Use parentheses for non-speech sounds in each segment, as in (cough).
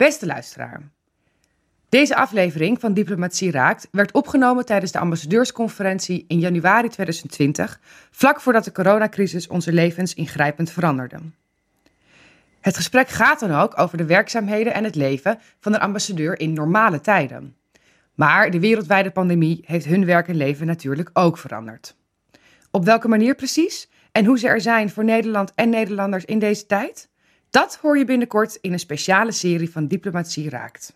Beste luisteraar. Deze aflevering van Diplomatie Raakt werd opgenomen tijdens de ambassadeursconferentie in januari 2020, vlak voordat de coronacrisis onze levens ingrijpend veranderde. Het gesprek gaat dan ook over de werkzaamheden en het leven van een ambassadeur in normale tijden. Maar de wereldwijde pandemie heeft hun werk en leven natuurlijk ook veranderd. Op welke manier precies en hoe ze er zijn voor Nederland en Nederlanders in deze tijd? Dat hoor je binnenkort in een speciale serie van Diplomatie Raakt.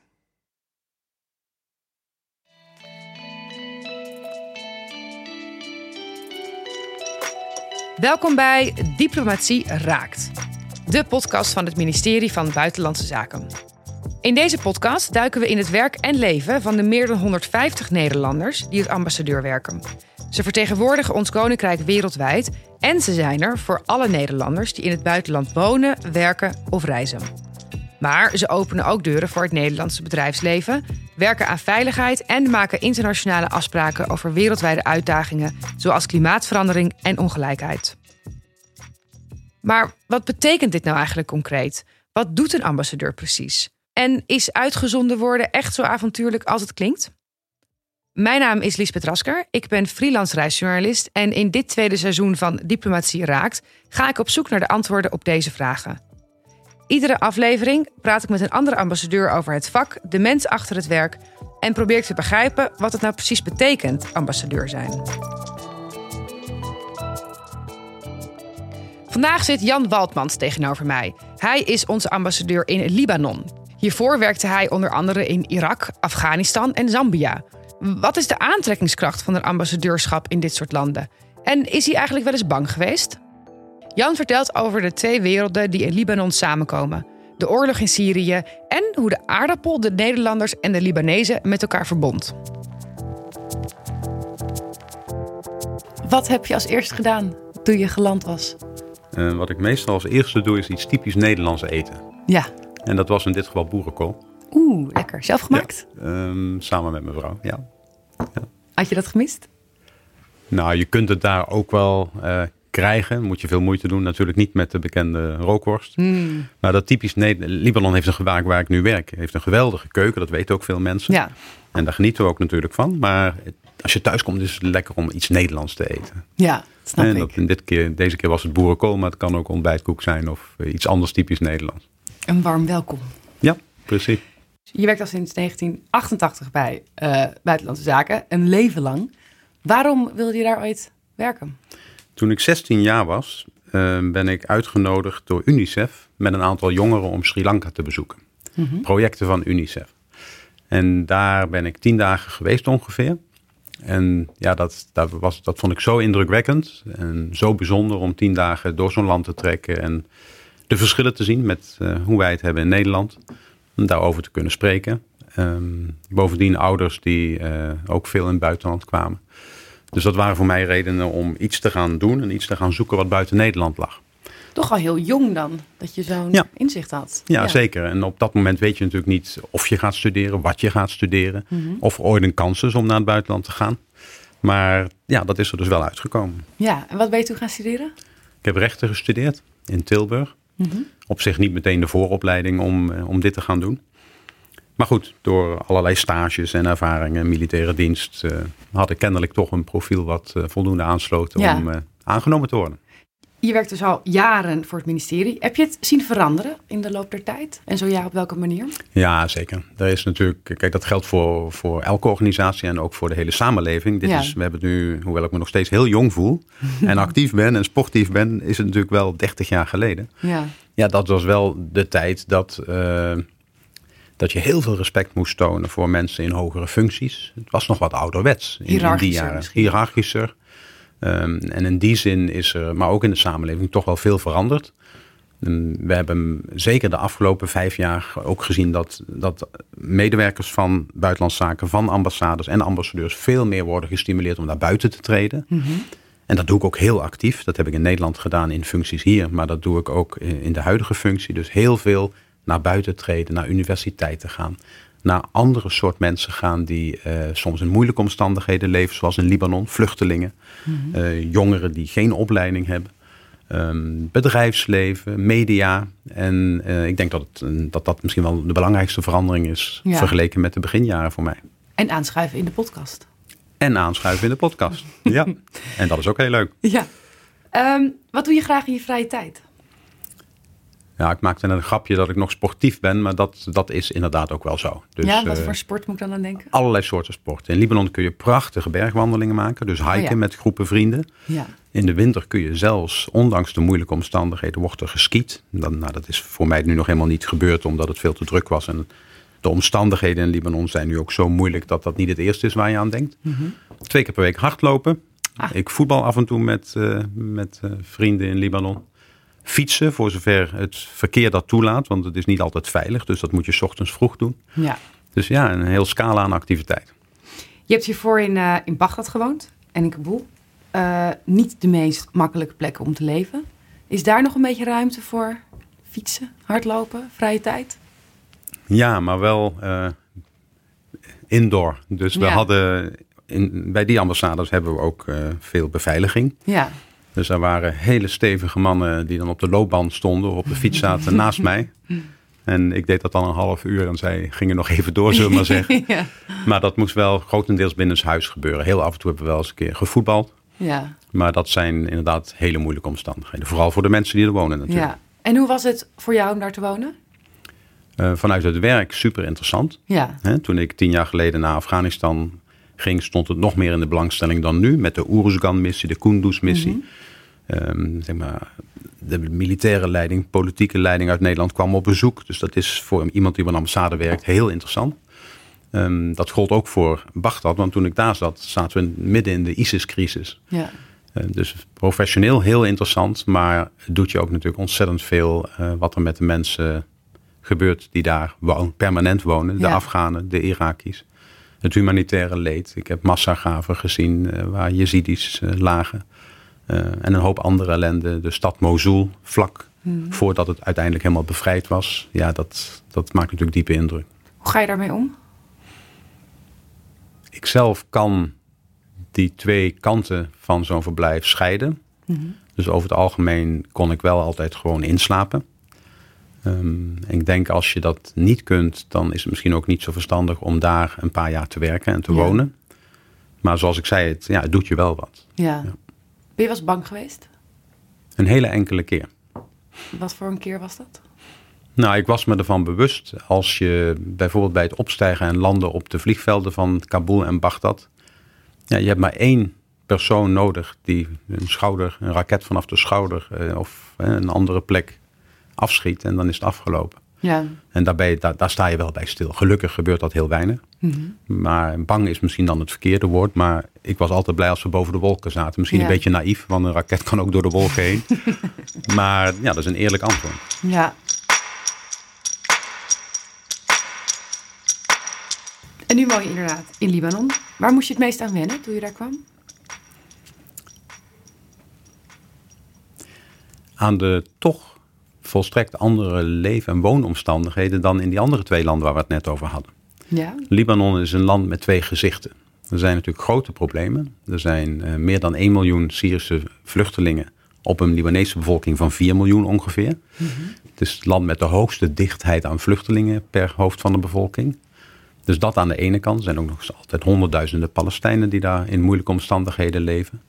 Welkom bij Diplomatie Raakt, de podcast van het ministerie van Buitenlandse Zaken. In deze podcast duiken we in het werk en leven van de meer dan 150 Nederlanders die als ambassadeur werken. Ze vertegenwoordigen ons koninkrijk wereldwijd en ze zijn er voor alle Nederlanders die in het buitenland wonen, werken of reizen. Maar ze openen ook deuren voor het Nederlandse bedrijfsleven, werken aan veiligheid en maken internationale afspraken over wereldwijde uitdagingen zoals klimaatverandering en ongelijkheid. Maar wat betekent dit nou eigenlijk concreet? Wat doet een ambassadeur precies? En is uitgezonden worden echt zo avontuurlijk als het klinkt? Mijn naam is Liesbeth Rasker. Ik ben freelance reisjournalist. En in dit tweede seizoen van Diplomatie Raakt ga ik op zoek naar de antwoorden op deze vragen. Iedere aflevering praat ik met een andere ambassadeur over het vak, de mens achter het werk en probeer ik te begrijpen wat het nou precies betekent ambassadeur zijn. Vandaag zit Jan Waldmans tegenover mij. Hij is onze ambassadeur in Libanon. Hiervoor werkte hij onder andere in Irak, Afghanistan en Zambia. Wat is de aantrekkingskracht van een ambassadeurschap in dit soort landen? En is hij eigenlijk wel eens bang geweest? Jan vertelt over de twee werelden die in Libanon samenkomen: de oorlog in Syrië en hoe de aardappel de Nederlanders en de Libanezen met elkaar verbond. Wat heb je als eerste gedaan toen je geland was? Uh, wat ik meestal als eerste doe is iets typisch Nederlands eten. Ja. En dat was in dit geval boerenkool. Oeh, lekker. Zelf gemaakt? Ja, um, samen met mijn vrouw, ja. Ja. Had je dat gemist? Nou, je kunt het daar ook wel uh, krijgen. Moet je veel moeite doen. Natuurlijk niet met de bekende rookworst. Mm. Maar dat typisch Nederland. Libanon heeft een gewaak waar ik nu werk. Heeft een geweldige keuken. Dat weten ook veel mensen. Ja. En daar genieten we ook natuurlijk van. Maar als je thuis komt is het lekker om iets Nederlands te eten. Ja, snap en ik. in dit keer, deze keer was het boerenkool. Maar het kan ook ontbijtkoek zijn. Of iets anders typisch Nederlands. Een warm welkom. Ja, precies. Je werkt al sinds 1988 bij uh, Buitenlandse Zaken, een leven lang. Waarom wilde je daar ooit werken? Toen ik 16 jaar was, uh, ben ik uitgenodigd door UNICEF met een aantal jongeren om Sri Lanka te bezoeken. Mm -hmm. Projecten van UNICEF. En daar ben ik tien dagen geweest ongeveer. En ja, dat, dat, was, dat vond ik zo indrukwekkend en zo bijzonder om tien dagen door zo'n land te trekken en de verschillen te zien met uh, hoe wij het hebben in Nederland. Om daarover te kunnen spreken. Um, bovendien ouders die uh, ook veel in het buitenland kwamen. Dus dat waren voor mij redenen om iets te gaan doen en iets te gaan zoeken wat buiten Nederland lag. Toch al heel jong dan, dat je zo'n ja. inzicht had. Ja, ja, zeker. En op dat moment weet je natuurlijk niet of je gaat studeren, wat je gaat studeren. Mm -hmm. Of er ooit een kans is om naar het buitenland te gaan. Maar ja, dat is er dus wel uitgekomen. Ja, en wat ben je toen gaan studeren? Ik heb rechten gestudeerd in Tilburg. Mm -hmm. Op zich niet meteen de vooropleiding om, om dit te gaan doen. Maar goed, door allerlei stages en ervaringen, militaire dienst, uh, had ik kennelijk toch een profiel wat uh, voldoende aansloot Ja. om uh, aangenomen te worden. Je werkt dus al jaren voor het ministerie. Heb je het zien veranderen in de loop der tijd? En zo ja, op welke manier? Ja, zeker. Er is natuurlijk, kijk, dat geldt voor, voor elke organisatie en ook voor de hele samenleving. Dit Ja. is, we hebben het nu, hoewel ik me nog steeds heel jong voel (laughs) en actief ben en sportief ben, is het natuurlijk wel 30 jaar geleden. Ja, Ja, dat was wel de tijd dat, uh, dat je heel veel respect moest tonen voor mensen in hogere functies. Het was nog wat ouderwets in, in die jaren. misschien. Hiërarchischer. Um, en in die zin is er, maar ook in de samenleving, toch wel veel veranderd. Um, we hebben zeker de afgelopen vijf jaar ook gezien dat, dat medewerkers van buitenlandse zaken, van ambassades en ambassadeurs veel meer worden gestimuleerd om naar buiten te treden. Mhm. En dat doe ik ook heel actief. Dat heb ik in Nederland gedaan in functies hier, maar dat doe ik ook in de huidige functie. Dus heel veel naar buiten treden, naar universiteiten gaan, naar andere soort mensen gaan die uh, soms in moeilijke omstandigheden leven, zoals in Libanon, vluchtelingen, Mhm. uh, jongeren die geen opleiding hebben. ehm, bedrijfsleven, media. En eh, ik denk dat, het, dat dat misschien wel de belangrijkste verandering is Ja. vergeleken met de beginjaren voor mij. En aanschuiven in de podcast. En aanschuiven in de podcast. ja, (laughs) en dat is ook heel leuk. Ja. Ehm, wat doe je graag in je vrije tijd? Ja, ik maakte net een grapje dat ik nog sportief ben, maar dat, dat is inderdaad ook wel zo. Dus, ja, wat eh, voor sport moet ik dan aan denken? allerlei soorten sporten. In Libanon kun je prachtige bergwandelingen maken, dus hiken Oh ja. met groepen vrienden. Ja. In de winter kun je zelfs, ondanks de moeilijke omstandigheden, wordt er geskiet. Dan, nou, dat is voor mij nu nog helemaal niet gebeurd, omdat het veel te druk was. En de omstandigheden in Libanon zijn nu ook zo moeilijk dat dat niet het eerste is waar je aan denkt. Twee keer per week hardlopen. Ah. Ik voetbal af en toe met, eh, met eh, vrienden in Libanon. Fietsen, voor zover het verkeer dat toelaat, want het is niet altijd veilig. Dus dat moet je 's ochtends vroeg doen. ja. Dus ja, een heel scala aan activiteit. Je hebt hiervoor in, eh in Bagdad gewoond en in Kabul. Eh, niet de meest makkelijke plekken om te leven. Is daar nog een beetje ruimte voor fietsen, hardlopen, vrije tijd? Ja, maar wel eh, indoor. Dus we Ja. hadden in, bij die ambassades hebben we ook veel beveiliging. Ja. Dus er waren hele stevige mannen die dan op de loopband stonden of op de fiets zaten (laughs) naast mij. En ik deed dat dan een half uur en zij gingen nog even door, zullen we maar (laughs) zeggen. ja. Maar dat moest wel grotendeels binnenshuis gebeuren. Heel af en toe hebben we wel eens een keer gevoetbald. Ja. Maar dat zijn inderdaad hele moeilijke omstandigheden. Vooral voor de mensen die er wonen natuurlijk. ja. En hoe was het voor jou om daar te wonen? Eh, vanuit het werk super interessant. Ja. Toen ik tien jaar geleden naar Afghanistan ging, stond het nog meer in de belangstelling dan nu. Met de Uruzgan-missie, de Kunduz-missie. Ehm, zeg maar, de militaire leiding, politieke leiding uit Nederland kwam op bezoek. Dus dat is voor iemand die bij een ambassade werkt heel interessant. Ehm, dat gold ook voor Baghdad, want toen ik daar zat, zaten we midden in de ISIS-crisis. Ja. Eh, dus professioneel heel interessant, maar het doet je ook natuurlijk ontzettend veel eh, wat er met de mensen gebeurt die daar woon, permanent wonen. De Ja. Afghanen, de Iraki's. Het humanitaire leed. Ik heb massagraven gezien eh, waar Jezidis eh, lagen. Eh, en een hoop andere ellende. De stad Mosul, vlak voordat het uiteindelijk helemaal bevrijd was. Ja, dat, dat maakt natuurlijk diepe indruk. Hoe ga je daarmee om? Ik zelf kan die twee kanten van zo'n verblijf scheiden. Dus over het algemeen kon ik wel altijd gewoon inslapen. Ehm, ik denk als je dat niet kunt, dan is het misschien ook niet zo verstandig om daar een paar jaar te werken en te Ja. wonen. Maar zoals ik zei, het, ja, het doet je wel wat. Ja. Ben je eens bang geweest? Een hele enkele keer. Wat voor een keer was dat? Nou, ik was me ervan bewust als je bijvoorbeeld bij het opstijgen en landen op de vliegvelden van Kabul en Bagdad. Ja, je hebt maar één persoon nodig die een schouder, een raket vanaf de schouder eh, of eh, een andere plek afschiet en dan is het afgelopen. Ja. En daarbij, daar, daar sta je wel bij stil. Gelukkig gebeurt dat heel weinig. Maar bang is misschien dan het verkeerde woord. Maar ik was altijd blij als we boven de wolken zaten. Misschien Ja. een beetje naïef, want een raket kan ook door de wolken heen. (laughs) maar ja, dat is een eerlijk antwoord. Ja. En nu woon je inderdaad in Libanon. Waar moest je het meest aan wennen toen je daar kwam? aan de toch volstrekt andere leef- en woonomstandigheden dan in die andere twee landen waar we het net over hadden. Ja. Libanon is een land met twee gezichten. Er zijn natuurlijk grote problemen. Er zijn eh, meer dan 1 miljoen Syrische vluchtelingen op een Libanese bevolking van 4 miljoen ongeveer. Het is het land met de hoogste dichtheid aan vluchtelingen per hoofd van de bevolking. Dus dat aan de ene kant. Er zijn ook nog eens altijd honderdduizenden Palestijnen die daar in moeilijke omstandigheden leven.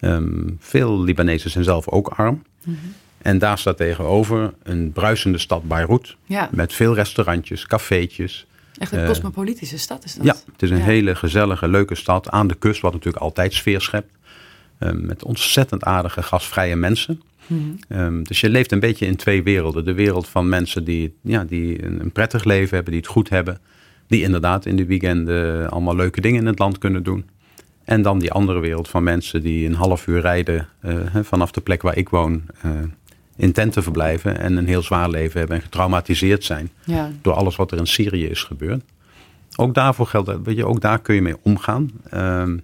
Ehm, veel Libanezen zijn zelf ook arm. En daar staat tegenover een bruisende stad Beirut. Ja. Met veel restaurantjes, cafeetjes. Echt een Eh, cosmopolitische stad is dat. Ja, het is een Ja. hele gezellige, leuke stad aan de kust, wat natuurlijk altijd sfeer schept. Ehm, met ontzettend aardige, gastvrije mensen. Mhm. Ehm, dus je leeft een beetje in twee werelden. De wereld van mensen die, ja, die een, prettig leven hebben, die het goed hebben. Die inderdaad in de weekenden allemaal leuke dingen in het land kunnen doen. En dan die andere wereld van mensen die een half uur rijden eh, vanaf de plek waar ik woon. In tenten verblijven en een heel zwaar leven hebben en getraumatiseerd zijn Ja. door alles wat er in Syrië is gebeurd. Ook daarvoor geldt dat, weet je, ook daar kun je mee omgaan. Ehm,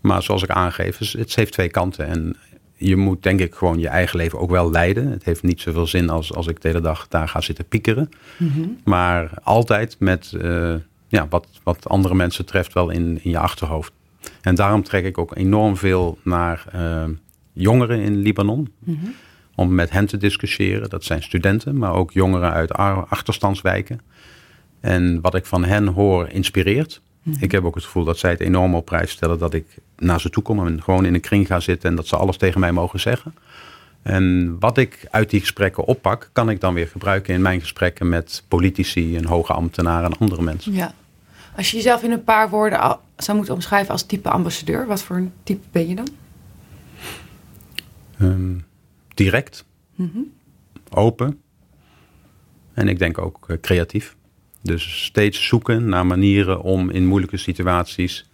maar zoals ik aangeef, het, heeft twee kanten. En je moet denk ik gewoon je eigen leven ook wel leiden. Het heeft niet zoveel zin als, als ik de hele dag daar ga zitten piekeren. Maar altijd met eh, ja, wat, wat andere mensen treft wel in, in je achterhoofd. En daarom trek ik ook enorm veel naar eh, jongeren in Libanon. Om met hen te discussiëren. Dat zijn studenten, maar ook jongeren uit achterstandswijken. En wat ik van hen hoor inspireert. Ik heb ook het gevoel dat zij het enorm op prijs stellen dat ik naar ze toe kom en gewoon in een kring ga zitten en dat ze alles tegen mij mogen zeggen. En wat ik uit die gesprekken oppak, kan ik dan weer gebruiken in mijn gesprekken met politici en hoge ambtenaren en andere mensen. Ja. Als je jezelf in een paar woorden zou moeten omschrijven als type ambassadeur, wat voor een type ben je dan? Um, direct, open en ik denk ook uh, creatief. Dus steeds zoeken naar manieren om in moeilijke situaties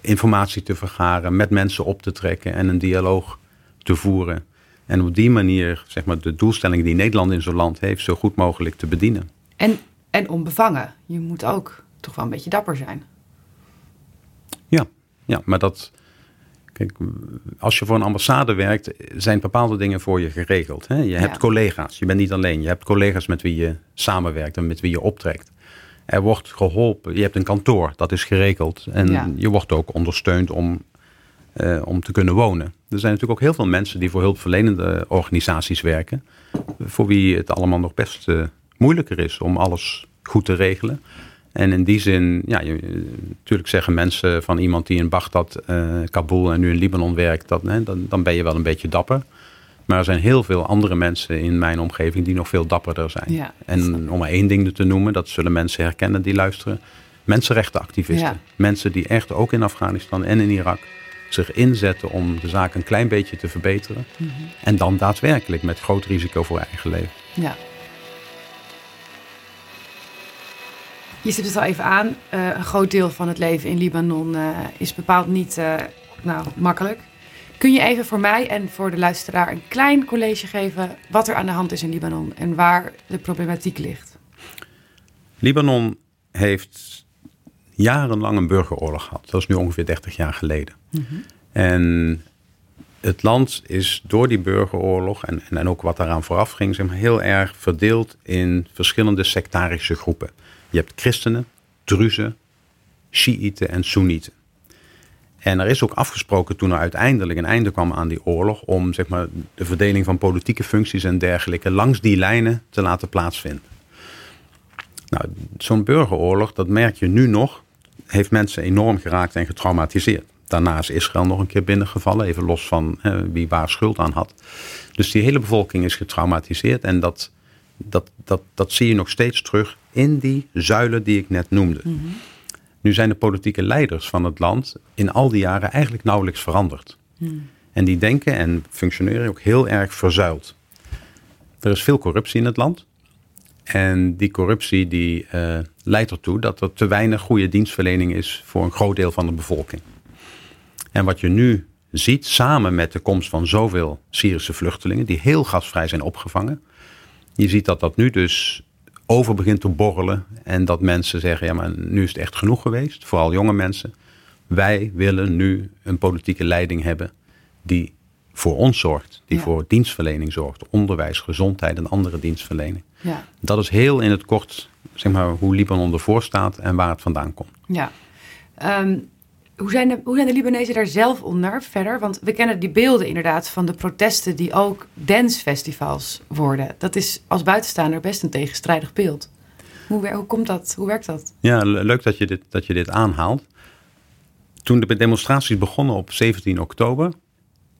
informatie te vergaren, met mensen op te trekken en een dialoog te voeren. En op die manier, zeg maar, de doelstelling die Nederland in zo'n land heeft, zo goed mogelijk te bedienen. En, en onbevangen. Je moet ook toch wel een beetje dapper zijn. Ja, ja maar dat. Kijk, als je voor een ambassade werkt, zijn bepaalde dingen voor je geregeld. Hè? Je hebt collega's, je bent niet alleen. Je hebt collega's met wie je samenwerkt en met wie je optrekt. Er wordt geholpen, je hebt een kantoor, dat is geregeld. En je wordt ook ondersteund om uh, om te kunnen wonen. Er zijn natuurlijk ook heel veel mensen die voor hulpverlenende organisaties werken, voor wie het allemaal nog best uh, moeilijker is om alles goed te regelen. En in die zin, ja, je, natuurlijk zeggen mensen van iemand die in Baghdad, uh, Kabul en nu in Libanon werkt, dat, hè, dan, dan ben je wel een beetje dapper. Maar er zijn heel veel andere mensen in mijn omgeving die nog veel dapperder zijn. Ja, en om maar één ding te noemen, dat zullen mensen herkennen die luisteren. Mensenrechtenactivisten. Ja. Mensen die echt ook in Afghanistan en in Irak zich inzetten om de zaak een klein beetje te verbeteren. Mhm. En dan daadwerkelijk met groot risico voor eigen leven. Ja. Je stipt het al even aan. Uh, een groot deel van het leven in Libanon uh, is bepaald niet uh, nou, makkelijk. Kun je even voor mij en voor de luisteraar een klein college geven wat er aan de hand is in Libanon en waar de problematiek ligt? Libanon heeft jarenlang een burgeroorlog gehad. Dat is nu ongeveer 30 jaar geleden. Mhm. En het land is door die burgeroorlog en, en, ook wat daaraan vooraf ging, zeg maar, heel erg verdeeld in verschillende sectarische groepen. Je hebt christenen, druzen, Shiiten en Soenieten. En er is ook afgesproken toen er uiteindelijk een einde kwam aan die oorlog om zeg maar, de verdeling van politieke functies en dergelijke langs die lijnen te laten plaatsvinden. Nou, zo'n burgeroorlog, dat merk je nu nog, heeft mensen enorm geraakt en getraumatiseerd. Daarna is Israël nog een keer binnengevallen, even los van wie waar schuld aan had. Dus die hele bevolking is getraumatiseerd en dat, dat, dat, dat zie je nog steeds terug in die zuilen die ik net noemde. Mhm. Nu zijn de politieke leiders van het land in al die jaren eigenlijk nauwelijks veranderd. Mhm. En die denken en functioneren ook heel erg verzuild. Er is veel corruptie in het land. En die corruptie die, uh, leidt ertoe dat er te weinig goede dienstverlening is voor een groot deel van de bevolking. En wat je nu ziet, samen met de komst van zoveel Syrische vluchtelingen, die heel gasvrij zijn opgevangen, je ziet dat dat nu dus over begint te borrelen en dat mensen zeggen, ja maar nu is het echt genoeg geweest, vooral jonge mensen. Wij willen nu een politieke leiding hebben die voor ons zorgt, die Ja. voor dienstverlening zorgt, onderwijs, gezondheid en andere dienstverlening. Ja, Dat is heel in het kort zeg maar, hoe Libanon ervoor staat en waar het vandaan komt. ja. Ehm, hoe, zijn de, hoe de Libanezen daar zelf onder verder? Want we kennen die beelden inderdaad van de protesten die ook dancefestivals worden. Dat is als buitenstaander best een tegenstrijdig beeld. Hoe, hoe komt dat? Hoe werkt dat? Ja, le- leuk dat je dit, dat je dit aanhaalt. Toen de demonstraties begonnen op 17 oktober,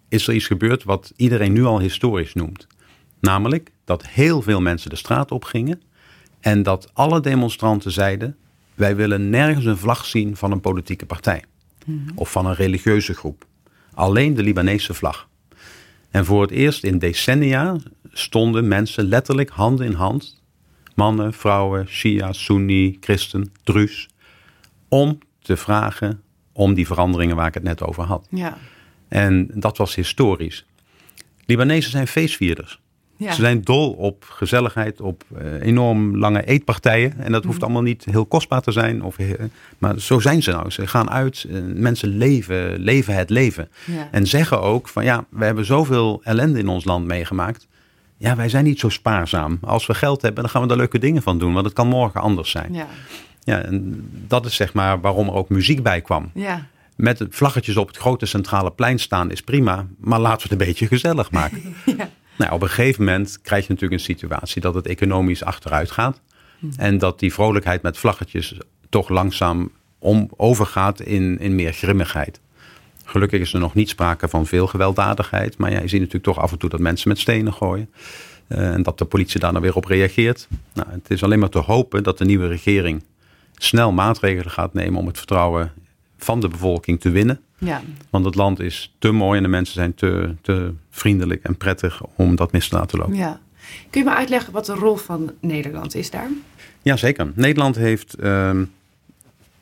is er iets gebeurd wat iedereen nu al historisch noemt. Namelijk dat heel veel mensen de straat op gingen en dat alle demonstranten zeiden: wij willen nergens een vlag zien van een politieke partij of van een religieuze groep. Alleen de Libanese vlag. En voor het eerst in decennia stonden mensen letterlijk hand in hand, mannen, vrouwen, Shia, Sunni, christen, Druus, om te vragen om die veranderingen waar ik het net over had. Ja. En dat was historisch. Libanezen zijn feestvierders. Ja. Ze zijn dol op gezelligheid, op eh, enorm lange eetpartijen. En dat hoeft allemaal niet heel kostbaar te zijn. Of, maar zo zijn ze nou. Ze gaan uit, eh, mensen leven, leven het leven. Ja. En zeggen ook van ja, we hebben zoveel ellende in ons land meegemaakt. Ja, wij zijn niet zo spaarzaam. Als we geld hebben, dan gaan we daar leuke dingen van doen. Want het kan morgen anders zijn. Ja. Ja, en dat is zeg maar waarom er ook muziek bij kwam. Ja. met vlaggetjes op het grote centrale plein staan is prima, maar laten we het een beetje gezellig maken. (laughs) ja. Nou, op een gegeven moment krijg je natuurlijk een situatie dat het economisch achteruit gaat. Hmm. En dat die vrolijkheid met vlaggetjes toch langzaam om, overgaat in, in meer grimmigheid. Gelukkig is er nog niet sprake van veel gewelddadigheid. Maar ja, je ziet natuurlijk toch af en toe dat mensen met stenen gooien. Uh, en dat de politie daar dan weer op reageert. Nou, het is alleen maar te hopen dat de nieuwe regering snel maatregelen gaat nemen om het vertrouwen van de bevolking te winnen. Ja. Want het land is te mooi en de mensen zijn te, te vriendelijk en prettig om dat mis te laten lopen. Ja. Kun je me uitleggen wat de rol van Nederland is daar? Jazeker. Nederland heeft uh,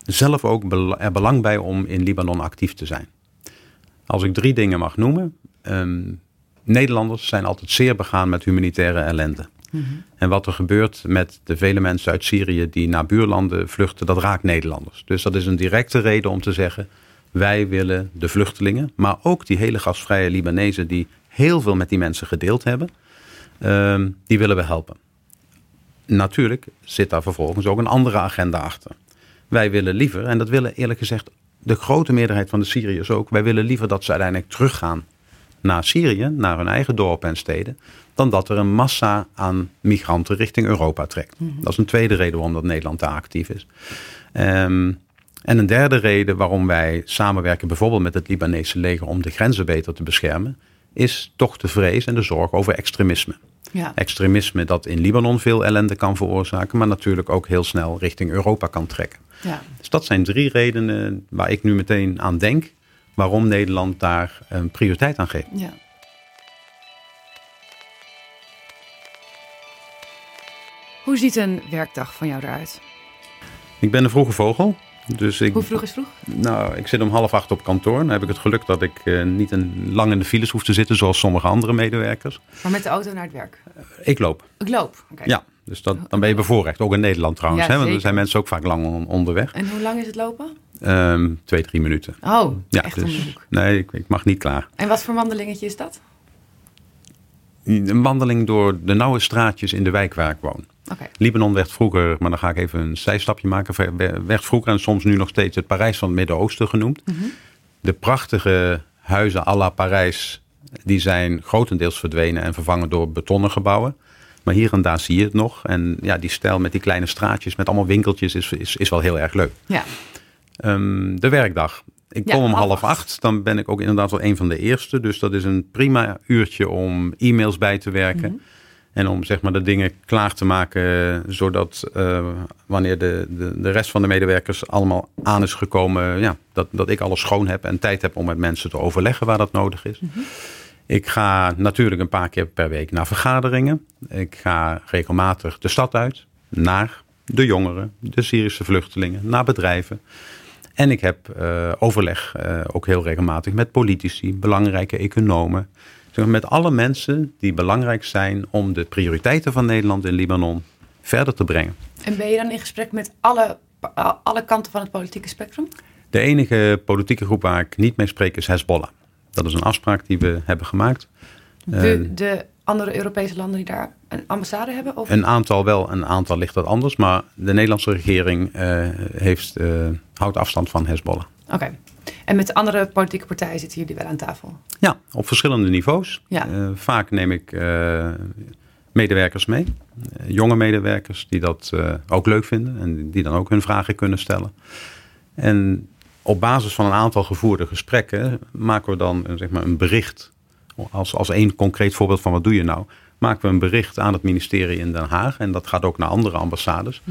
zelf ook er belang bij om in Libanon actief te zijn. Als ik drie dingen mag noemen. Um, Nederlanders zijn altijd zeer begaan met humanitaire ellende. Mhm. En wat er gebeurt met de vele mensen uit Syrië die naar buurlanden vluchten, dat raakt Nederlanders. Dus dat is een directe reden om te zeggen: wij willen de vluchtelingen, maar ook die hele gastvrije Libanezen die heel veel met die mensen gedeeld hebben, um, die willen we helpen. Natuurlijk zit daar vervolgens ook een andere agenda achter. Wij willen liever, en dat willen eerlijk gezegd de grote meerderheid van de Syriërs ook, wij willen liever dat ze uiteindelijk teruggaan naar Syrië, naar hun eigen dorpen en steden, dan dat er een massa aan migranten richting Europa trekt. Mhm. Dat is een tweede reden waarom dat Nederland daar actief is. Um, en een derde reden waarom wij samenwerken bijvoorbeeld met het Libanese leger om de grenzen beter te beschermen, is toch de vrees en de zorg over extremisme. Ja. Extremisme dat in Libanon veel ellende kan veroorzaken, maar natuurlijk ook heel snel richting Europa kan trekken. Ja. Dus dat zijn drie redenen waar ik nu meteen aan denk waarom Nederland daar een prioriteit aan geeft. Ja. Hoe ziet een werkdag van jou eruit? Ik ben een vroege vogel. Dus ik, Hoe vroeg is vroeg? Nou, ik zit om half acht op kantoor. Dan heb ik het geluk dat ik uh, niet een, lang in de files hoef te zitten, zoals sommige andere medewerkers. Maar met de auto naar het werk? ik loop. Ik loop, Ja, dus dat, dan ben je bevoorrecht. Ook in Nederland trouwens, hè, want er zijn mensen ook vaak lang onderweg. En hoe lang is het lopen? Um, twee, drie minuten. Oh, ja, echt dus, Nee, ik, ik mag niet klaar. En wat voor wandelingetje is dat? Een wandeling door de nauwe straatjes in de wijk waar ik woon. Okay. Libanon werd vroeger, maar dan ga ik even een zijstapje maken, werd vroeger en soms nu nog steeds het Parijs van het Midden-Oosten genoemd. Mhm. De prachtige huizen à la Parijs, die zijn grotendeels verdwenen en vervangen door betonnen gebouwen. Maar hier en daar zie je het nog. En ja, die stijl met die kleine straatjes, met allemaal winkeltjes, is, is, is wel heel erg leuk. Ja. Um, de werkdag. Ik kom om half acht. Dan ben ik ook inderdaad wel een van de eerste. Dus dat is een prima uurtje om e-mails bij te werken. Mhm. En om zeg maar de dingen klaar te maken, zodat uh, wanneer de, de, de rest van de medewerkers allemaal aan is gekomen, ja, dat, dat ik alles schoon heb en tijd heb om met mensen te overleggen waar dat nodig is. Mhm. Ik ga natuurlijk een paar keer per week naar vergaderingen. Ik ga regelmatig de stad uit, naar de jongeren, de Syrische vluchtelingen, naar bedrijven. En ik heb uh, overleg uh, ook heel regelmatig met politici, belangrijke economen. Met alle mensen die belangrijk zijn om de prioriteiten van Nederland in Libanon verder te brengen. En ben je dan in gesprek met alle, alle kanten van het politieke spectrum? De enige politieke groep waar ik niet mee spreek is Hezbollah. Dat is een afspraak die we hebben gemaakt. De, de andere Europese landen die daar een ambassade hebben? Of? Een aantal wel, een aantal ligt dat anders. Maar de Nederlandse regering uh, heeft, uh, houdt afstand van Hezbollah. Oké. En met de andere politieke partijen zitten jullie wel aan tafel? Ja, op verschillende niveaus. Ja. Uh, vaak neem ik medewerkers mee. jonge medewerkers die dat ook leuk vinden. En die dan ook hun vragen kunnen stellen. En op basis van een aantal gevoerde gesprekken maken we dan zeg maar, een bericht als, als één concreet voorbeeld van wat doe je nou, maken we een bericht aan het ministerie in Den Haag. En dat gaat ook naar andere ambassades.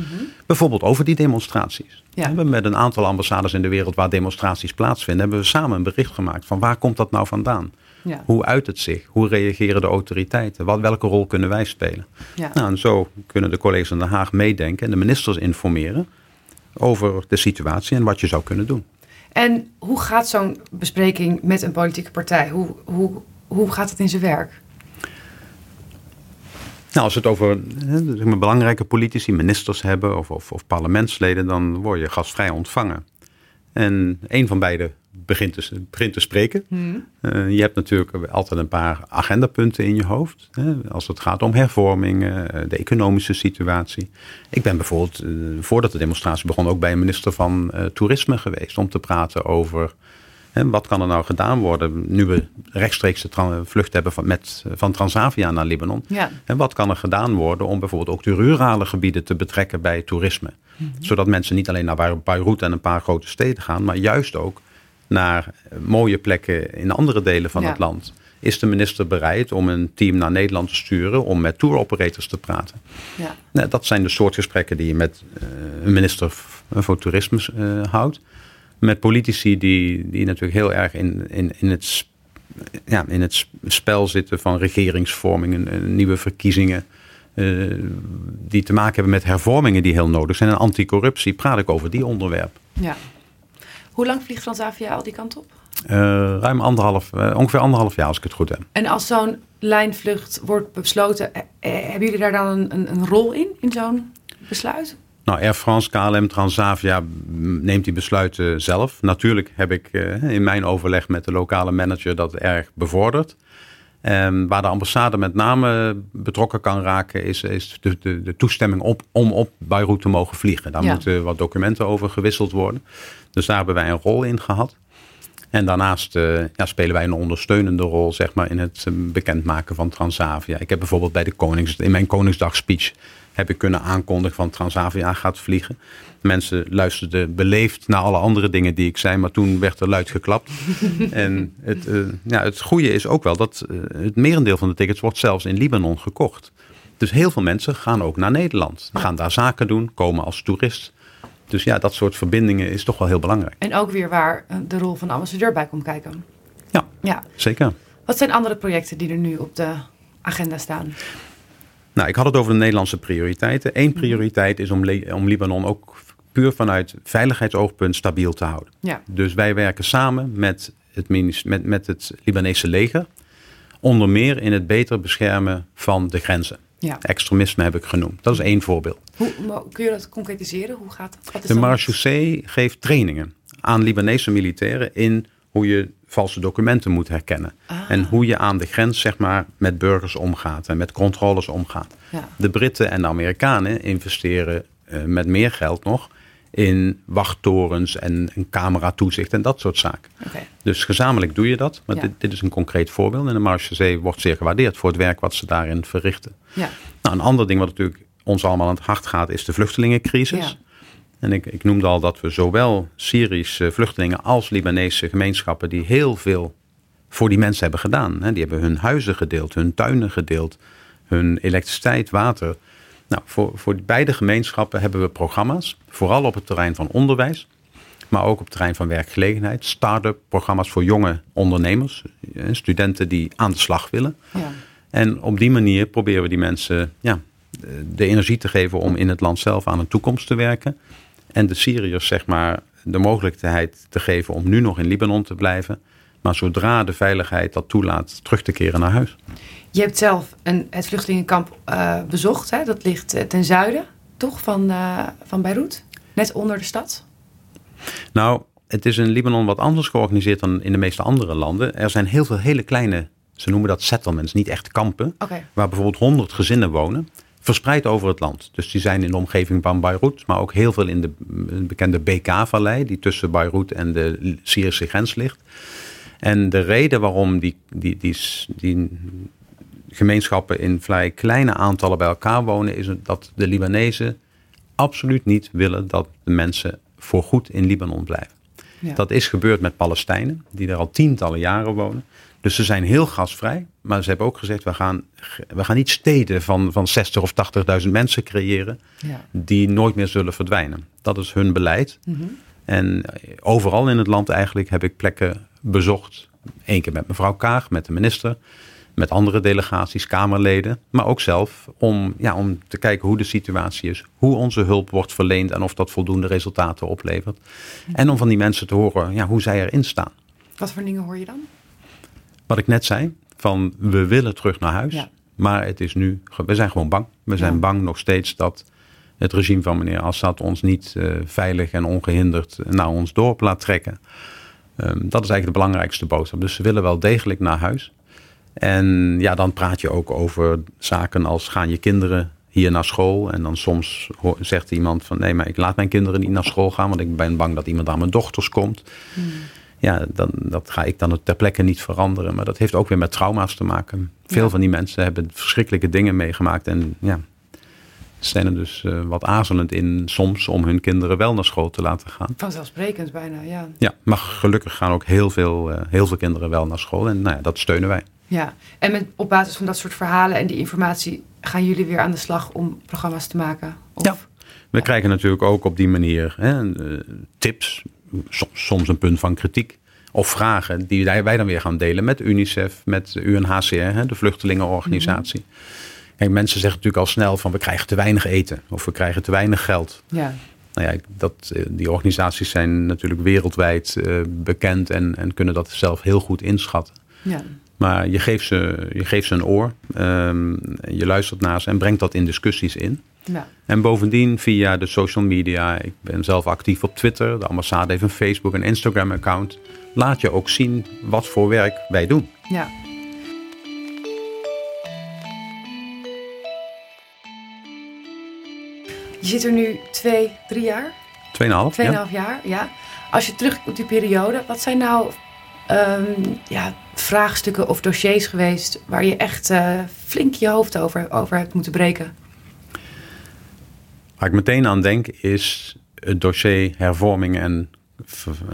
Bijvoorbeeld over die demonstraties. We hebben met een aantal ambassades in de wereld waar demonstraties plaatsvinden, hebben we samen een bericht gemaakt van waar komt dat nou vandaan? Ja. Hoe uit het zich? Hoe reageren de autoriteiten? Wat, welke rol kunnen wij spelen? Ja. Nou, en zo kunnen de collega's in Den Haag meedenken en de ministers informeren over de situatie en wat je zou kunnen doen. En hoe gaat zo'n bespreking met een politieke partij? Hoe, hoe hoe gaat het in zijn werk? Nou, als we het over hè, belangrijke politici, ministers hebben of, of, of, parlementsleden, dan word je gastvrij ontvangen. En een van beide begint te, begint te spreken. Uh, je hebt natuurlijk altijd een paar agendapunten in je hoofd. Hè, als het gaat om hervormingen, de economische situatie. Ik ben bijvoorbeeld, voordat de demonstratie begon, ook bij een minister van Toerisme geweest om te praten over en wat kan er nou gedaan worden nu we rechtstreeks de vlucht hebben van, met, van Transavia naar Libanon? Ja. En wat kan er gedaan worden om bijvoorbeeld ook de rurale gebieden te betrekken bij toerisme? Mhm. Zodat mensen niet alleen naar Beirut en een paar grote steden gaan, maar juist ook naar mooie plekken in andere delen van het land. Is de minister bereid om een team naar Nederland te sturen om met tour operators te praten? Ja. Nou, dat zijn de soort gesprekken die je met uh, een minister voor toerisme uh, houdt met politici die, die natuurlijk heel erg in, in, in, het, ja, in het spel zitten van regeringsvorming, nieuwe verkiezingen. Uh, die te maken hebben met hervormingen die heel nodig zijn. En anticorruptie, praat ik over die onderwerp. Ja. Hoe lang vliegt Transavia al die kant op? Uh, ruim anderhalf, uh, ongeveer anderhalf jaar als ik het goed heb. En als zo'n lijnvlucht wordt besloten, hebben jullie daar dan een, een rol in, in zo'n besluit? Nou, Air France, KLM, Transavia neemt die besluiten zelf. Natuurlijk heb ik uh, in mijn overleg met de lokale manager dat erg bevorderd. Um, waar de ambassade met name betrokken kan raken, is, is de, de, de, toestemming op, om op Beirut te mogen vliegen. Daar moeten wat documenten over gewisseld worden. Dus daar hebben wij een rol in gehad. En daarnaast uh, ja, spelen wij een ondersteunende rol zeg maar, in het bekendmaken van Transavia. Ik heb bijvoorbeeld bij de Konings, in mijn Koningsdag speech heb ik kunnen aankondigen van Transavia gaat vliegen. Mensen luisterden beleefd naar alle andere dingen die ik zei, maar toen werd er luid geklapt. (laughs) en het, uh, ja, het goede is ook wel dat uh, het merendeel van de tickets wordt zelfs in Libanon gekocht. Dus heel veel mensen gaan ook naar Nederland, gaan daar zaken doen, komen als toerist. Dus ja, dat soort verbindingen is toch wel heel belangrijk. En ook weer waar eh, de rol van de ambassadeur bij komt kijken. Ja, ja. zeker. Wat zijn andere projecten die er nu op de agenda staan? Nou, ik had het over de Nederlandse prioriteiten. Eén mhm. prioriteit is om, om Libanon ook puur vanuit veiligheidsoogpunt stabiel te houden. Ja. Dus wij werken samen met het, met, met het Libanese leger. Onder meer in het beter beschermen van de grenzen. Ja. Extremisme heb ik genoemd. Dat is één voorbeeld. Hoe, kun je dat concretiseren? Hoe gaat dat? de marechaussee geeft trainingen aan Libanese militairen in hoe je valse documenten moet herkennen. Ah. En hoe je aan de grens zeg maar, met burgers omgaat en met controles omgaat. Ja. De Britten en de Amerikanen investeren uh, met meer geld nog in wachttorens en een cameratoezicht en dat soort zaken. Okay. Dus gezamenlijk doe je dat. Maar Ja. dit, dit is een concreet voorbeeld. En de Marechaussee wordt zeer gewaardeerd voor het werk wat ze daarin verrichten. Ja. Nou, een ander ding wat natuurlijk ons allemaal aan het hart gaat, is de vluchtelingencrisis. En ik, ik noemde al dat we zowel Syrische vluchtelingen als Libanese gemeenschappen die heel veel voor die mensen hebben gedaan. Hè. Die hebben hun huizen gedeeld, hun tuinen gedeeld, hun elektriciteit, water. Nou, voor, voor beide gemeenschappen hebben we programma's, vooral op het terrein van onderwijs, maar ook op het terrein van werkgelegenheid. Start-up programma's voor jonge ondernemers, studenten die aan de slag willen. Ja. En op die manier proberen we die mensen ja, de energie te geven om in het land zelf aan een toekomst te werken. En de Syriërs zeg maar de mogelijkheid te geven om nu nog in Libanon te blijven. Maar zodra de veiligheid dat toelaat, terug te keren naar huis. Je hebt zelf een, het vluchtelingenkamp uh, bezocht. Hè? Dat ligt uh, ten zuiden, toch, van, uh, van Beirut? Net onder de stad? Nou, het is in Libanon wat anders georganiseerd dan in de meeste andere landen. Er zijn heel veel hele kleine, ze noemen dat settlements, niet echt kampen. Okay. Waar bijvoorbeeld 100 gezinnen wonen. Verspreid over het land. Dus die zijn in de omgeving van Beirut, maar ook heel veel in de bekende BK-vallei, die tussen Beirut en de Syrische grens ligt. En de reden waarom die, die, die, die gemeenschappen in vrij kleine aantallen bij elkaar wonen, is dat de Libanezen absoluut niet willen dat de mensen voorgoed in Libanon blijven. Ja. Dat is gebeurd met Palestijnen, die er al tientallen jaren wonen. Dus ze zijn heel gasvrij, maar ze hebben ook gezegd: we gaan, we gaan niet steden van, van 60 of 80.000 mensen creëren ja. die nooit meer zullen verdwijnen. Dat is hun beleid. Mm -hmm. En overal in het land eigenlijk heb ik plekken bezocht. Eén keer met mevrouw Kaag, met de minister, met andere delegaties, Kamerleden, maar ook zelf om, ja, om te kijken hoe de situatie is, hoe onze hulp wordt verleend en of dat voldoende resultaten oplevert. En om van die mensen te horen ja, hoe zij erin staan. Wat voor dingen hoor je dan? Wat ik net zei, van we willen terug naar huis, ja. maar het is nu, we zijn gewoon bang. We zijn Ja. bang nog steeds dat het regime van meneer Assad ons niet uh, veilig en ongehinderd naar ons dorp laat trekken. dat is eigenlijk de belangrijkste boodschap. Dus ze willen wel degelijk naar huis. En ja, dan praat je ook over zaken als gaan je kinderen hier naar school. En dan soms zegt iemand van nee, maar ik laat mijn kinderen niet naar school gaan, want ik ben bang dat iemand aan mijn dochters komt. Hmm. Ja, dan, dat ga ik dan ter plekke niet veranderen. Maar dat heeft ook weer met trauma's te maken. Veel van die mensen hebben verschrikkelijke dingen meegemaakt. En ja, zijn er dus uh, wat aarzelend in soms om hun kinderen wel naar school te laten gaan. Vanzelfsprekend bijna, ja. Ja, maar gelukkig gaan ook heel veel, uh, heel veel kinderen wel naar school. En nou ja, dat steunen wij. Ja, en met, op basis van dat soort verhalen en die informatie gaan jullie weer aan de slag om programma's te maken? Of? Ja, we krijgen natuurlijk ook op die manier hè, eh, tips, soms een punt van kritiek of vragen die wij dan weer gaan delen met UNICEF, met UNHCR, de vluchtelingenorganisatie. Mm Kijk, mensen zeggen natuurlijk al snel van we krijgen te weinig eten of we krijgen te weinig geld. Ja. Nou ja, dat, eh, die organisaties zijn natuurlijk wereldwijd uh, bekend en, en kunnen dat zelf heel goed inschatten. Ja. Maar je geeft ze, je geeft ze een oor, um, je luistert naar ze en brengt dat in discussies in. Ja. En bovendien via de social media, ik ben zelf actief op Twitter, de ambassade heeft een Facebook en Instagram account. Laat je ook zien wat voor werk wij doen. Ja. Je zit er nu twee, drie jaar? Tweeënhalf, Tweeënhalf ja. jaar, ja. Als je terug op die periode, wat zijn nou um, ja, vraagstukken of dossiers geweest waar je echt uh, flink je hoofd over, over hebt moeten breken? Waar ik meteen aan denk is het dossier hervorming en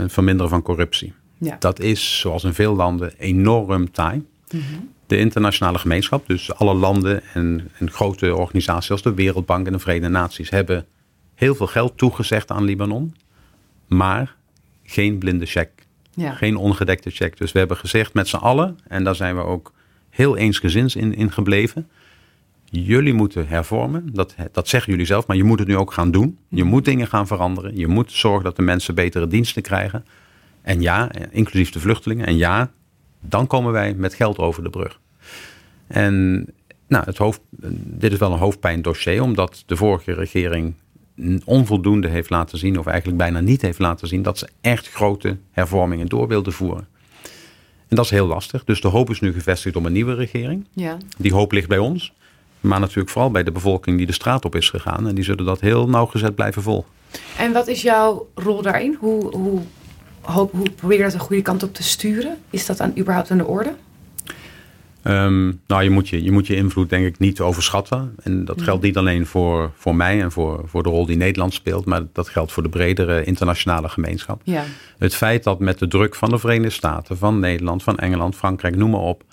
verminderen van corruptie. Ja. Dat is, zoals in veel landen, enorm taai. Mm De internationale gemeenschap, dus alle landen en, en, grote organisaties als de Wereldbank en de Verenigde Naties, hebben heel veel geld toegezegd aan Libanon, maar geen blinde check. Ja. Geen ongedekte check. Dus we hebben gezegd met z'n allen, en daar zijn we ook heel eensgezins in, in gebleven. Jullie moeten hervormen. Dat, dat zeggen jullie zelf, maar je moet het nu ook gaan doen. Je moet dingen gaan veranderen. Je moet zorgen dat de mensen betere diensten krijgen. En ja, inclusief de vluchtelingen. En ja, dan komen wij met geld over de brug. En nou, het hoofd, dit is wel een hoofdpijndossier, omdat de vorige regering onvoldoende heeft laten zien, of eigenlijk bijna niet heeft laten zien, dat ze echt grote hervormingen door wilden voeren. En dat is heel lastig. Dus de hoop is nu gevestigd op een nieuwe regering. Ja. Die hoop ligt bij ons. Maar natuurlijk vooral bij de bevolking die de straat op is gegaan. En die zullen dat heel nauwgezet blijven volgen. En wat is jouw rol daarin? Hoe, hoe, hoe, hoe probeer je dat een goede kant op te sturen? Is dat aan, überhaupt aan de orde? Ehm, nou, je moet je, je moet je invloed denk ik niet overschatten. En dat geldt niet alleen voor, voor mij en voor, voor de rol die Nederland speelt, maar dat geldt voor de bredere internationale gemeenschap. Ja. Het feit dat met de druk van de Verenigde Staten, van Nederland, van Engeland, Frankrijk, noem maar op,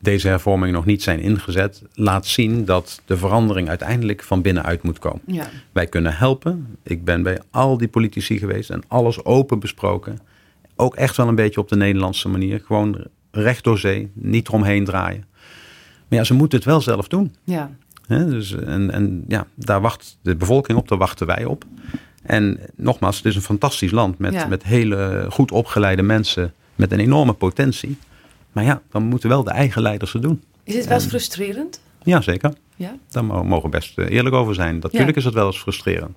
deze hervormingen nog niet zijn ingezet, laat zien dat de verandering uiteindelijk van binnenuit moet komen. Ja. Wij kunnen helpen. Ik ben bij al die politici geweest en alles open besproken. Ook echt wel een beetje op de Nederlandse manier. Gewoon recht door zee, niet eromheen draaien. Maar ja, ze moeten het wel zelf doen. Ja. dus, en, en ja, daar wacht de bevolking op, daar wachten wij op. En nogmaals, het is een fantastisch land met, met hele goed opgeleide mensen met een enorme potentie. Maar ja, dan moeten wel de eigen leiders het doen. Is het wel eens frustrerend? Ja, zeker. Ja? Daar mogen we best eh, eerlijk over zijn. Natuurlijk is het wel eens frustrerend.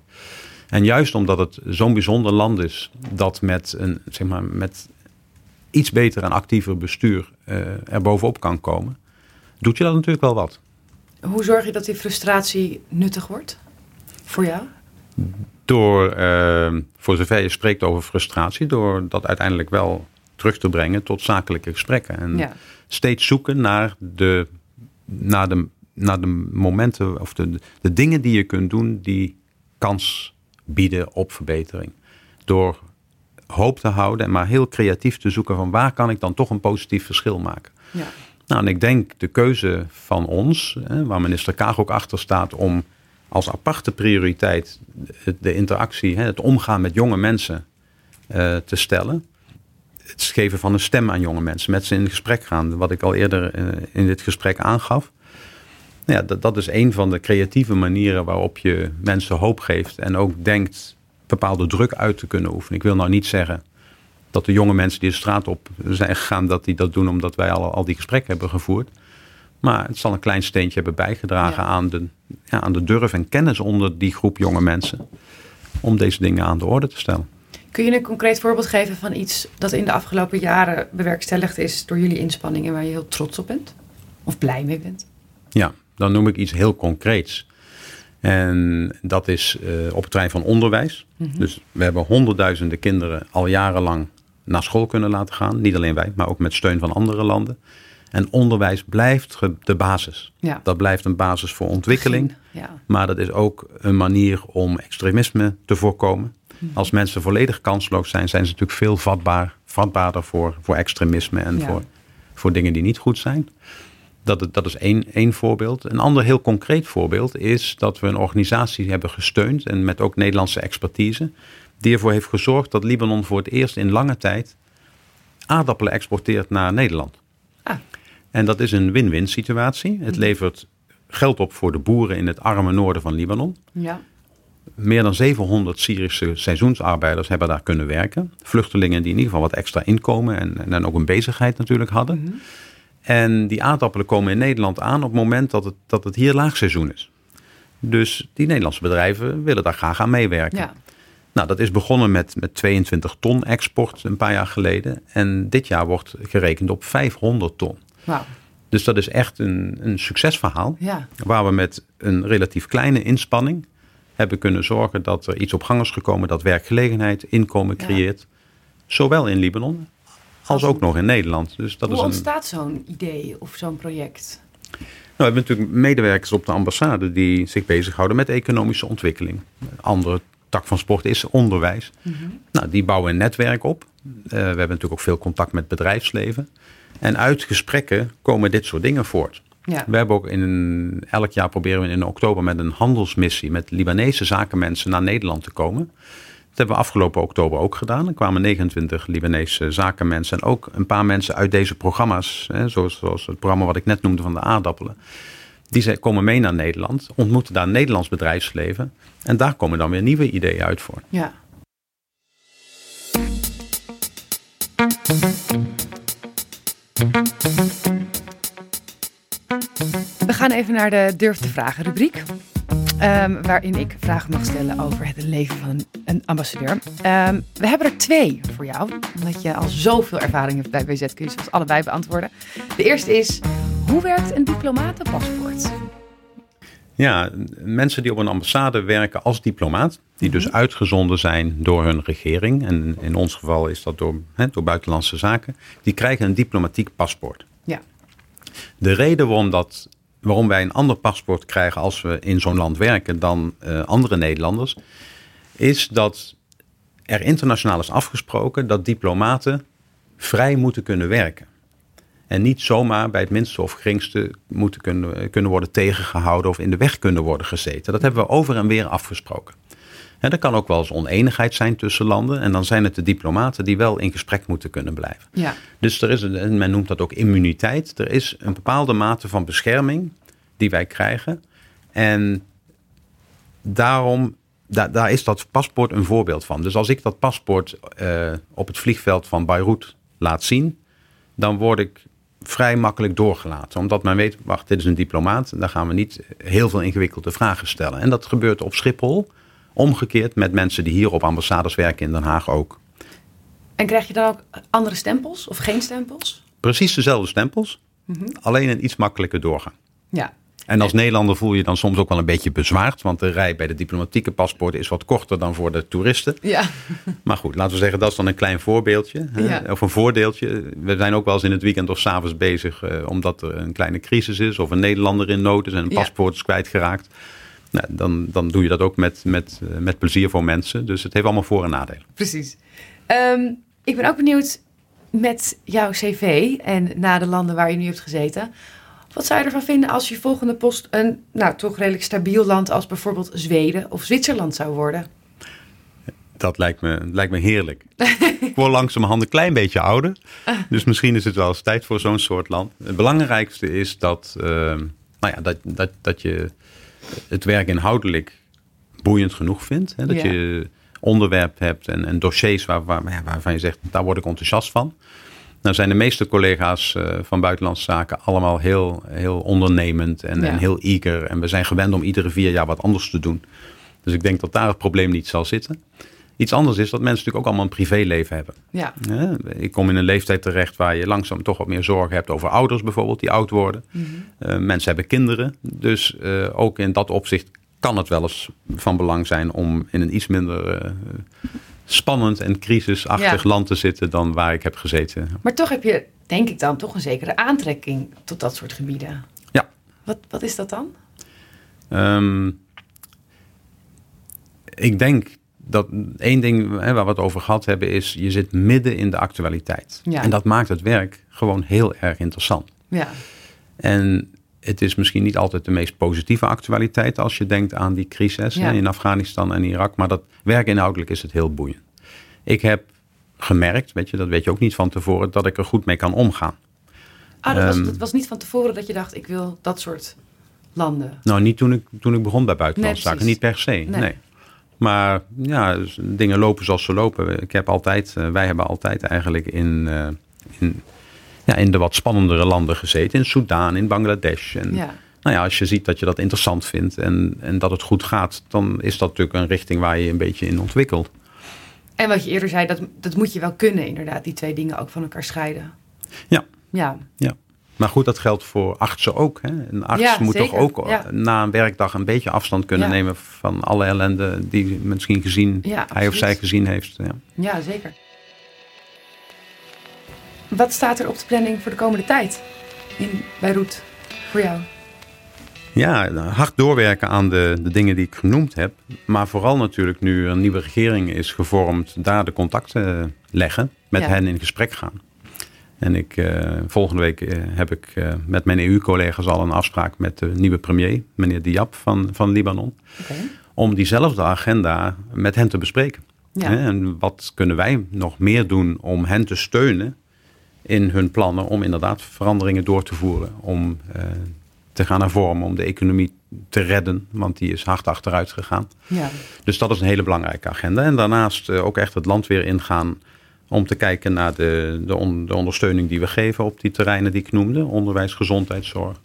En juist omdat het zo'n bijzonder land is, dat met, een, zeg maar, met iets beter en actiever bestuur uh, er bovenop kan komen, doet je dat natuurlijk wel wat. Hoe zorg je dat die frustratie nuttig wordt voor jou? Door, uh, voor zover je spreekt over frustratie, door dat uiteindelijk wel terug te brengen tot zakelijke gesprekken. En steeds zoeken naar de, naar, de, naar de momenten of de, de dingen die je kunt doen die kans bieden op verbetering. Door hoop te houden, maar heel creatief te zoeken van waar kan ik dan toch een positief verschil maken. Ja. Nou, en ik denk de keuze van ons, waar minister Kaag ook achter staat, om als aparte prioriteit de interactie, het omgaan met jonge mensen eh, te stellen. Het geven van een stem aan jonge mensen, met ze in gesprek gaan, wat ik al eerder eh, in dit gesprek aangaf. Ja, dat, dat is een van de creatieve manieren waarop je mensen hoop geeft en ook denkt bepaalde druk uit te kunnen oefenen. Ik wil nou niet zeggen dat de jonge mensen die de straat op zijn gegaan, dat die dat doen omdat wij al, al die gesprekken hebben gevoerd. Maar het zal een klein steentje hebben bijgedragen aan, de, ja, aan de durf en kennis onder die groep jonge mensen. Om deze dingen aan de orde te stellen. Kun je een concreet voorbeeld geven van iets dat in de afgelopen jaren bewerkstelligd is door jullie inspanningen waar je heel trots op bent? Of blij mee bent? Ja, dan noem ik iets heel concreets. En dat is uh, op het terrein van onderwijs. Mhm. Dus we hebben honderdduizenden kinderen al jarenlang naar school kunnen laten gaan. Niet alleen wij, maar ook met steun van andere landen. En onderwijs blijft de basis. Ja. Dat blijft een basis voor ontwikkeling. Ja. Maar dat is ook een manier om extremisme te voorkomen. Als mensen volledig kansloos zijn, zijn ze natuurlijk veel vatbaar, vatbaarder voor, voor extremisme en voor, voor dingen die niet goed zijn. Dat, dat is één, één voorbeeld. Een ander heel concreet voorbeeld is dat we een organisatie hebben gesteund en met ook Nederlandse expertise, die ervoor heeft gezorgd dat Libanon voor het eerst in lange tijd aardappelen exporteert naar Nederland. Ah. En dat is een win-win situatie. Het mhm. levert geld op voor de boeren in het arme noorden van Libanon. Ja. Meer dan 700 Syrische seizoensarbeiders hebben daar kunnen werken. Vluchtelingen die in ieder geval wat extra inkomen en, en dan ook een bezigheid natuurlijk hadden. Mhm. En die aardappelen komen in Nederland aan op het moment dat het, dat het hier laagseizoen is. Dus die Nederlandse bedrijven willen daar graag aan meewerken. Ja. Nou, dat is begonnen met, met 22 ton export een paar jaar geleden. En dit jaar wordt gerekend op 500 ton. Wow. Dus dat is echt een, een succesverhaal. Ja. Waar we met een relatief kleine inspanning hebben kunnen zorgen dat er iets op gang is gekomen dat werkgelegenheid, inkomen creëert. Zowel in Libanon als ook nog in Nederland. Dus dat Hoe is een... ontstaat zo'n idee of zo'n project? Nou, we hebben natuurlijk medewerkers op de ambassade die zich bezighouden met economische ontwikkeling. Andere tak van sport is onderwijs. Mhm. Nou, die bouwen een netwerk op. Uh, we hebben natuurlijk ook veel contact met bedrijfsleven. En uit gesprekken komen dit soort dingen voort. Ja. We hebben ook in een, elk jaar proberen we in oktober met een handelsmissie met Libanese zakenmensen naar Nederland te komen. Dat hebben we afgelopen oktober ook gedaan. Er kwamen 29 Libanese zakenmensen en ook een paar mensen uit deze programma's, hè, zoals, zoals het programma wat ik net noemde van de aardappelen. Die komen mee naar Nederland, ontmoeten daar Nederlands bedrijfsleven en daar komen dan weer nieuwe ideeën uit voor. Ja. We gaan even naar de Durf te Vragen rubriek. Um, waarin ik vragen mag stellen over het leven van een ambassadeur. Um, we hebben er twee voor jou, omdat je al zoveel ervaring hebt bij BZ. Kun je ze allebei beantwoorden. De eerste is, hoe werkt een diplomatenpaspoort? Ja, mensen die op een ambassade werken als diplomaat, die dus mhm. uitgezonden zijn door hun regering, en in ons geval is dat door, door buitenlandse zaken, die krijgen een diplomatiek paspoort. De reden waarom dat waarom wij een ander paspoort krijgen als we in zo'n land werken dan uh, andere Nederlanders, is dat er internationaal is afgesproken dat diplomaten vrij moeten kunnen werken. En niet zomaar bij het minste of geringste moeten kunnen, kunnen worden tegengehouden of in de weg kunnen worden gezeten. Dat hebben we over en weer afgesproken. Er kan ook wel eens oneenigheid zijn tussen landen. En dan zijn het de diplomaten die wel in gesprek moeten kunnen blijven. Ja. Dus er is, een, men noemt dat ook immuniteit. Er is een bepaalde mate van bescherming die wij krijgen. En daarom, daar is dat paspoort een voorbeeld van. Dus als ik dat paspoort uh, op het vliegveld van Beirut laat zien, dan word ik vrij makkelijk doorgelaten. Omdat men weet, wacht, dit is een diplomaat. Daar gaan we niet heel veel ingewikkelde vragen stellen. En dat gebeurt op Schiphol. Omgekeerd met mensen die hier op ambassades werken in Den Haag ook. En krijg je dan ook andere stempels of geen stempels? Precies dezelfde stempels, mhm. alleen een iets makkelijker doorgaan. Ja. En als Nederlander voel je dan soms ook wel een beetje bezwaard, want de rij bij de diplomatieke paspoorten is wat korter dan voor de toeristen. Ja. (laughs) Maar goed, laten we zeggen, dat is dan een klein voorbeeldje, hè? of een voordeeltje. We zijn ook wel eens in het weekend of s'avonds bezig, eh, omdat er een kleine crisis is, of een Nederlander in nood is en een paspoort is kwijtgeraakt. Nou, dan, dan doe je dat ook met, met, eh, met plezier voor mensen. Dus het heeft allemaal voor- en nadelen. Precies. Ehm, ik ben ook benieuwd met jouw cv en na de landen waar je nu hebt gezeten. Wat zou je ervan vinden als je volgende post een nou, toch redelijk stabiel land als bijvoorbeeld Zweden of Zwitserland zou worden? Dat lijkt me, lijkt me heerlijk. (laughs) ik word langzamerhand een klein beetje ouder. Dus misschien is het wel eens tijd voor zo'n soort land. Het belangrijkste is dat, uh, nou ja, dat, dat, dat je het werk inhoudelijk boeiend genoeg vindt. Hè? Dat je onderwerp hebt en, en dossiers waar, waar, waarvan je zegt, daar word ik enthousiast van. Nou zijn de meeste collega's uh, van Buitenlandse Zaken allemaal heel, heel ondernemend en, en, heel eager. En we zijn gewend om iedere vier jaar wat anders te doen. Dus ik denk dat daar het probleem niet zal zitten. Iets anders is dat mensen natuurlijk ook allemaal een privéleven hebben. Ja. ik kom in een leeftijd terecht waar je langzaam toch wat meer zorgen hebt over ouders bijvoorbeeld die oud worden. Mhm. Eh, mensen hebben kinderen. Dus eh, ook in dat opzicht kan het wel eens van belang zijn om in een iets minder eh, spannend en crisisachtig Ja. land te zitten dan waar ik heb gezeten. Maar toch heb je, denk ik dan, toch een zekere aantrekking tot dat soort gebieden. Ja. Wat, wat is dat dan? Ehm, ik denk dat één ding hè, waar we het over gehad hebben is, je zit midden in de actualiteit. Ja. En dat maakt het werk gewoon heel erg interessant. Ja. En het is misschien niet altijd de meest positieve actualiteit als je denkt aan die crisis Ja. hè, in Afghanistan en Irak. Maar dat werkinhoudelijk is het heel boeiend. Ik heb gemerkt, weet je, dat weet je ook niet van tevoren, dat ik er goed mee kan omgaan. Ah, dat, was, Ehm. dat was niet van tevoren dat je dacht, ik wil dat soort landen. Nou, niet toen ik, toen ik begon bij buitenlandse Nee, zaken, niet per se. Nee. Nee. Maar ja, dus dingen lopen zoals ze lopen. Ik heb altijd, eh, wij hebben altijd eigenlijk in, eh, in, ja, in de wat spannendere landen gezeten. In Soudaan, in Bangladesh. En Ja. nou ja, als je ziet dat je dat interessant vindt en, en dat het goed gaat, dan is dat natuurlijk een richting waar je je een beetje in ontwikkelt. En wat je eerder zei, dat, dat moet je wel kunnen inderdaad, die twee dingen ook van elkaar scheiden. Ja. Ja, Ja. Maar goed, dat geldt voor artsen ook. Hè? Een arts Ja, moet toch ook Ja. na een werkdag een beetje afstand kunnen Ja. nemen van alle ellende die misschien gezien, hij of zij gezien heeft. Ja. ja, zeker. Wat staat er op de planning voor de komende tijd in Beirut voor jou? Ja, hard doorwerken aan de, de dingen die ik genoemd heb. Maar vooral natuurlijk nu een nieuwe regering is gevormd, daar de contacten leggen, met hen in gesprek gaan. En ik, eh, volgende week eh, heb ik eh, met mijn EU-collega's al een afspraak met de nieuwe premier, meneer Diab van, van Libanon. Om diezelfde agenda met hen te bespreken. Ja. Hè, En wat kunnen wij nog meer doen om hen te steunen in hun plannen om inderdaad veranderingen door te voeren. Om te gaan hervormen, om de economie te redden, want die is hard achteruit gegaan. Ja. Dus dat is een hele belangrijke agenda. En daarnaast ook echt het land weer ingaan om te kijken naar de, de, de ondersteuning die we geven op die terreinen die ik noemde. Onderwijs, gezondheidszorg.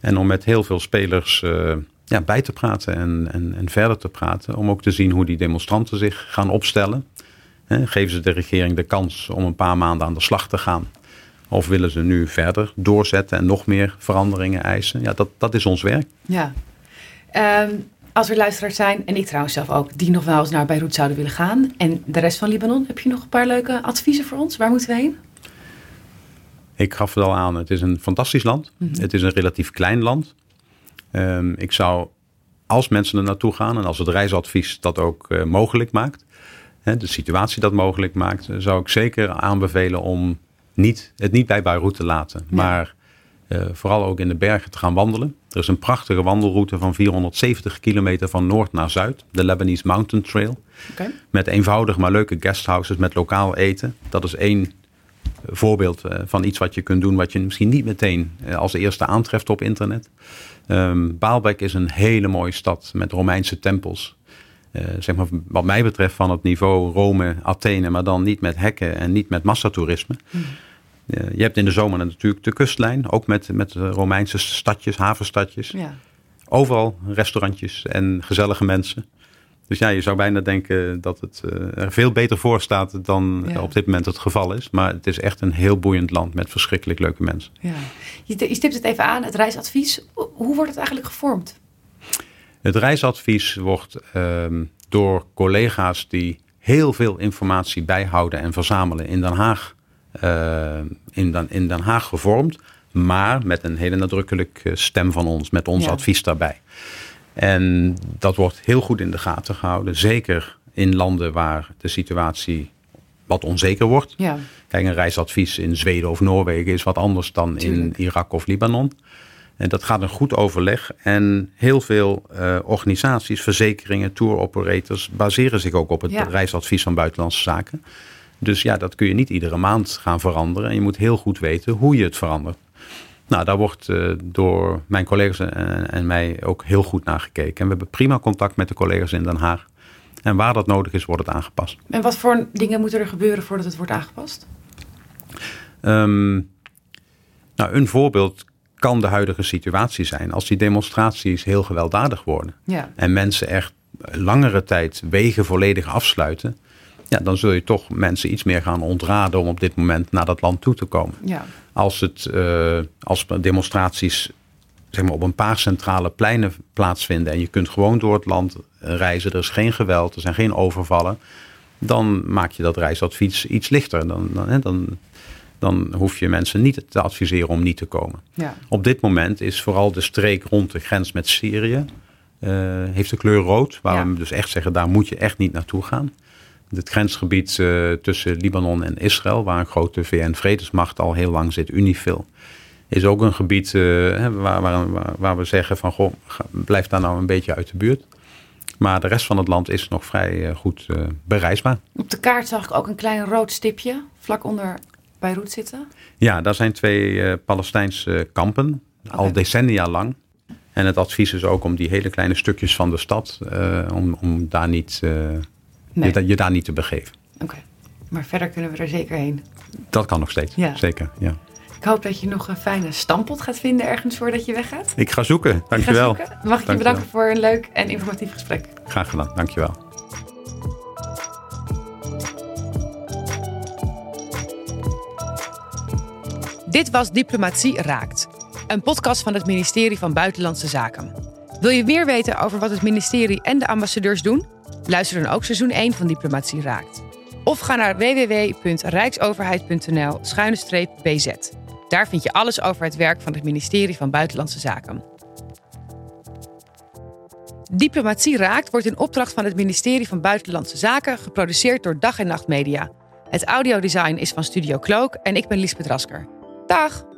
En om met heel veel spelers eh, ja, bij te praten en, en, en verder te praten. Om ook te zien hoe die demonstranten zich gaan opstellen. Hè, geven ze de regering de kans om een paar maanden aan de slag te gaan? Of willen ze nu verder doorzetten en nog meer veranderingen eisen? Ja, dat, dat is ons werk. Ja. Ehm, als er luisteraars zijn, en ik trouwens zelf ook, die nog wel eens naar Beirut zouden willen gaan. En de rest van Libanon, heb je nog een paar leuke adviezen voor ons? Waar moeten we heen? Ik gaf het al aan, het is een fantastisch land. Het is een relatief klein land. Ehm, ik zou, als mensen er naartoe gaan en als het reisadvies dat ook eh, mogelijk maakt, hè, de situatie dat mogelijk maakt, eh, zou ik zeker aanbevelen om niet, het niet bij Beirut te laten. Maar eh, vooral ook in de bergen te gaan wandelen. Er is een prachtige wandelroute van 470 kilometer van noord naar zuid, de Lebanese Mountain Trail. Met eenvoudig maar leuke guesthouses met lokaal eten. Dat is één voorbeeld eh, van iets wat je kunt doen, wat je misschien niet meteen eh, als eerste aantreft op internet. Ehm Baalbek is een hele mooie stad met Romeinse tempels. Eh, zeg maar, wat mij betreft van het niveau Rome, Athene, maar dan niet met hekken en niet met massatoerisme. Eh, je hebt in de zomer natuurlijk de kustlijn, ook met, met Romeinse stadjes, havenstadjes. Ja. Overal restaurantjes en gezellige mensen. Dus ja, je zou bijna denken dat het eh, er veel beter voor staat dan Ja. op dit moment het geval is. Maar het is echt een heel boeiend land met verschrikkelijk leuke mensen. ja. Je, stipt het even aan, het reisadvies. Hoe wordt het eigenlijk gevormd? Het reisadvies wordt ehm, door collega's die heel veel informatie bijhouden en verzamelen in Den Haag, eh, in, Den, in Den Haag gevormd. Maar met een hele nadrukkelijke stem van ons, met ons Ja. advies daarbij. En dat wordt heel goed in de gaten gehouden. Zeker in landen waar de situatie wat onzeker wordt. Ja. Kijk, een reisadvies in Zweden of Noorwegen is wat anders dan Tuurlijk. in Irak of Libanon. En dat gaat een goed overleg. En heel veel eh, organisaties, verzekeringen, tour operators baseren zich ook op het Ja. reisadvies van Buitenlandse Zaken. Dus ja, dat kun je niet iedere maand gaan veranderen. En je moet heel goed weten hoe je het verandert. Nou, daar wordt eh, door mijn collega's en, en mij ook heel goed naar gekeken. En we hebben prima contact met de collega's in Den Haag. En waar dat nodig is, wordt het aangepast. En wat voor dingen moeten er gebeuren voordat het wordt aangepast? Ehm, nou, een voorbeeld kan de huidige situatie zijn als die demonstraties heel gewelddadig worden. Ja. En mensen echt langere tijd wegen volledig afsluiten, ja, dan zul je toch mensen iets meer gaan ontraden om op dit moment naar dat land toe te komen. Ja. Als, het, uh, als demonstraties zeg maar, op een paar centrale pleinen plaatsvinden en je kunt gewoon door het land reizen, er is geen geweld, er zijn geen overvallen, dan maak je dat reisadvies iets lichter. Dan, dan, dan, dan hoef je mensen niet te adviseren om niet te komen. Ja. Op dit moment is vooral de streek rond de grens met Syrië, uh, heeft de kleur rood, waar we dus echt zeggen, daar moet je echt niet naartoe gaan. Het grensgebied uh, tussen Libanon en Israël, waar een grote VN-vredesmacht al heel lang zit, Unifil, is ook een gebied uh, waar, waar, waar, we zeggen van, goh, blijf daar nou een beetje uit de buurt. Maar de rest van het land is nog vrij uh, goed bereisbaar. Op de kaart zag ik ook een klein rood stipje vlak onder Beirut zitten. Ja, daar zijn twee Palestijnse kampen, okay. al decennia lang. En het advies is ook om die hele kleine stukjes van de stad, om, om daar niet nee. je, je, daar niet te begeven. Oké, maar verder kunnen we er zeker heen. Dat kan nog steeds, ja. zeker. Ja. Ik hoop dat je nog een fijne stampot gaat vinden ergens voordat je weggaat. Ik ga zoeken, dankjewel. Ga zoeken. Mag ik je bedanken voor een leuk en informatief gesprek. Graag gedaan, dankjewel. Dit was Diplomatie Raakt, een podcast van het ministerie van Buitenlandse Zaken. Wil je meer weten over wat het ministerie en de ambassadeurs doen? Luister dan ook seizoen 1 van Diplomatie Raakt. Of ga naar www.rijksoverheid.nl-bz. Daar vind je alles over het werk van het ministerie van Buitenlandse Zaken. Diplomatie Raakt wordt in opdracht van het ministerie van Buitenlandse Zaken geproduceerd door Dag en Nacht Media. Het audiodesign is van Studio Cloak en ik ben Liesbeth Rasker. Dag!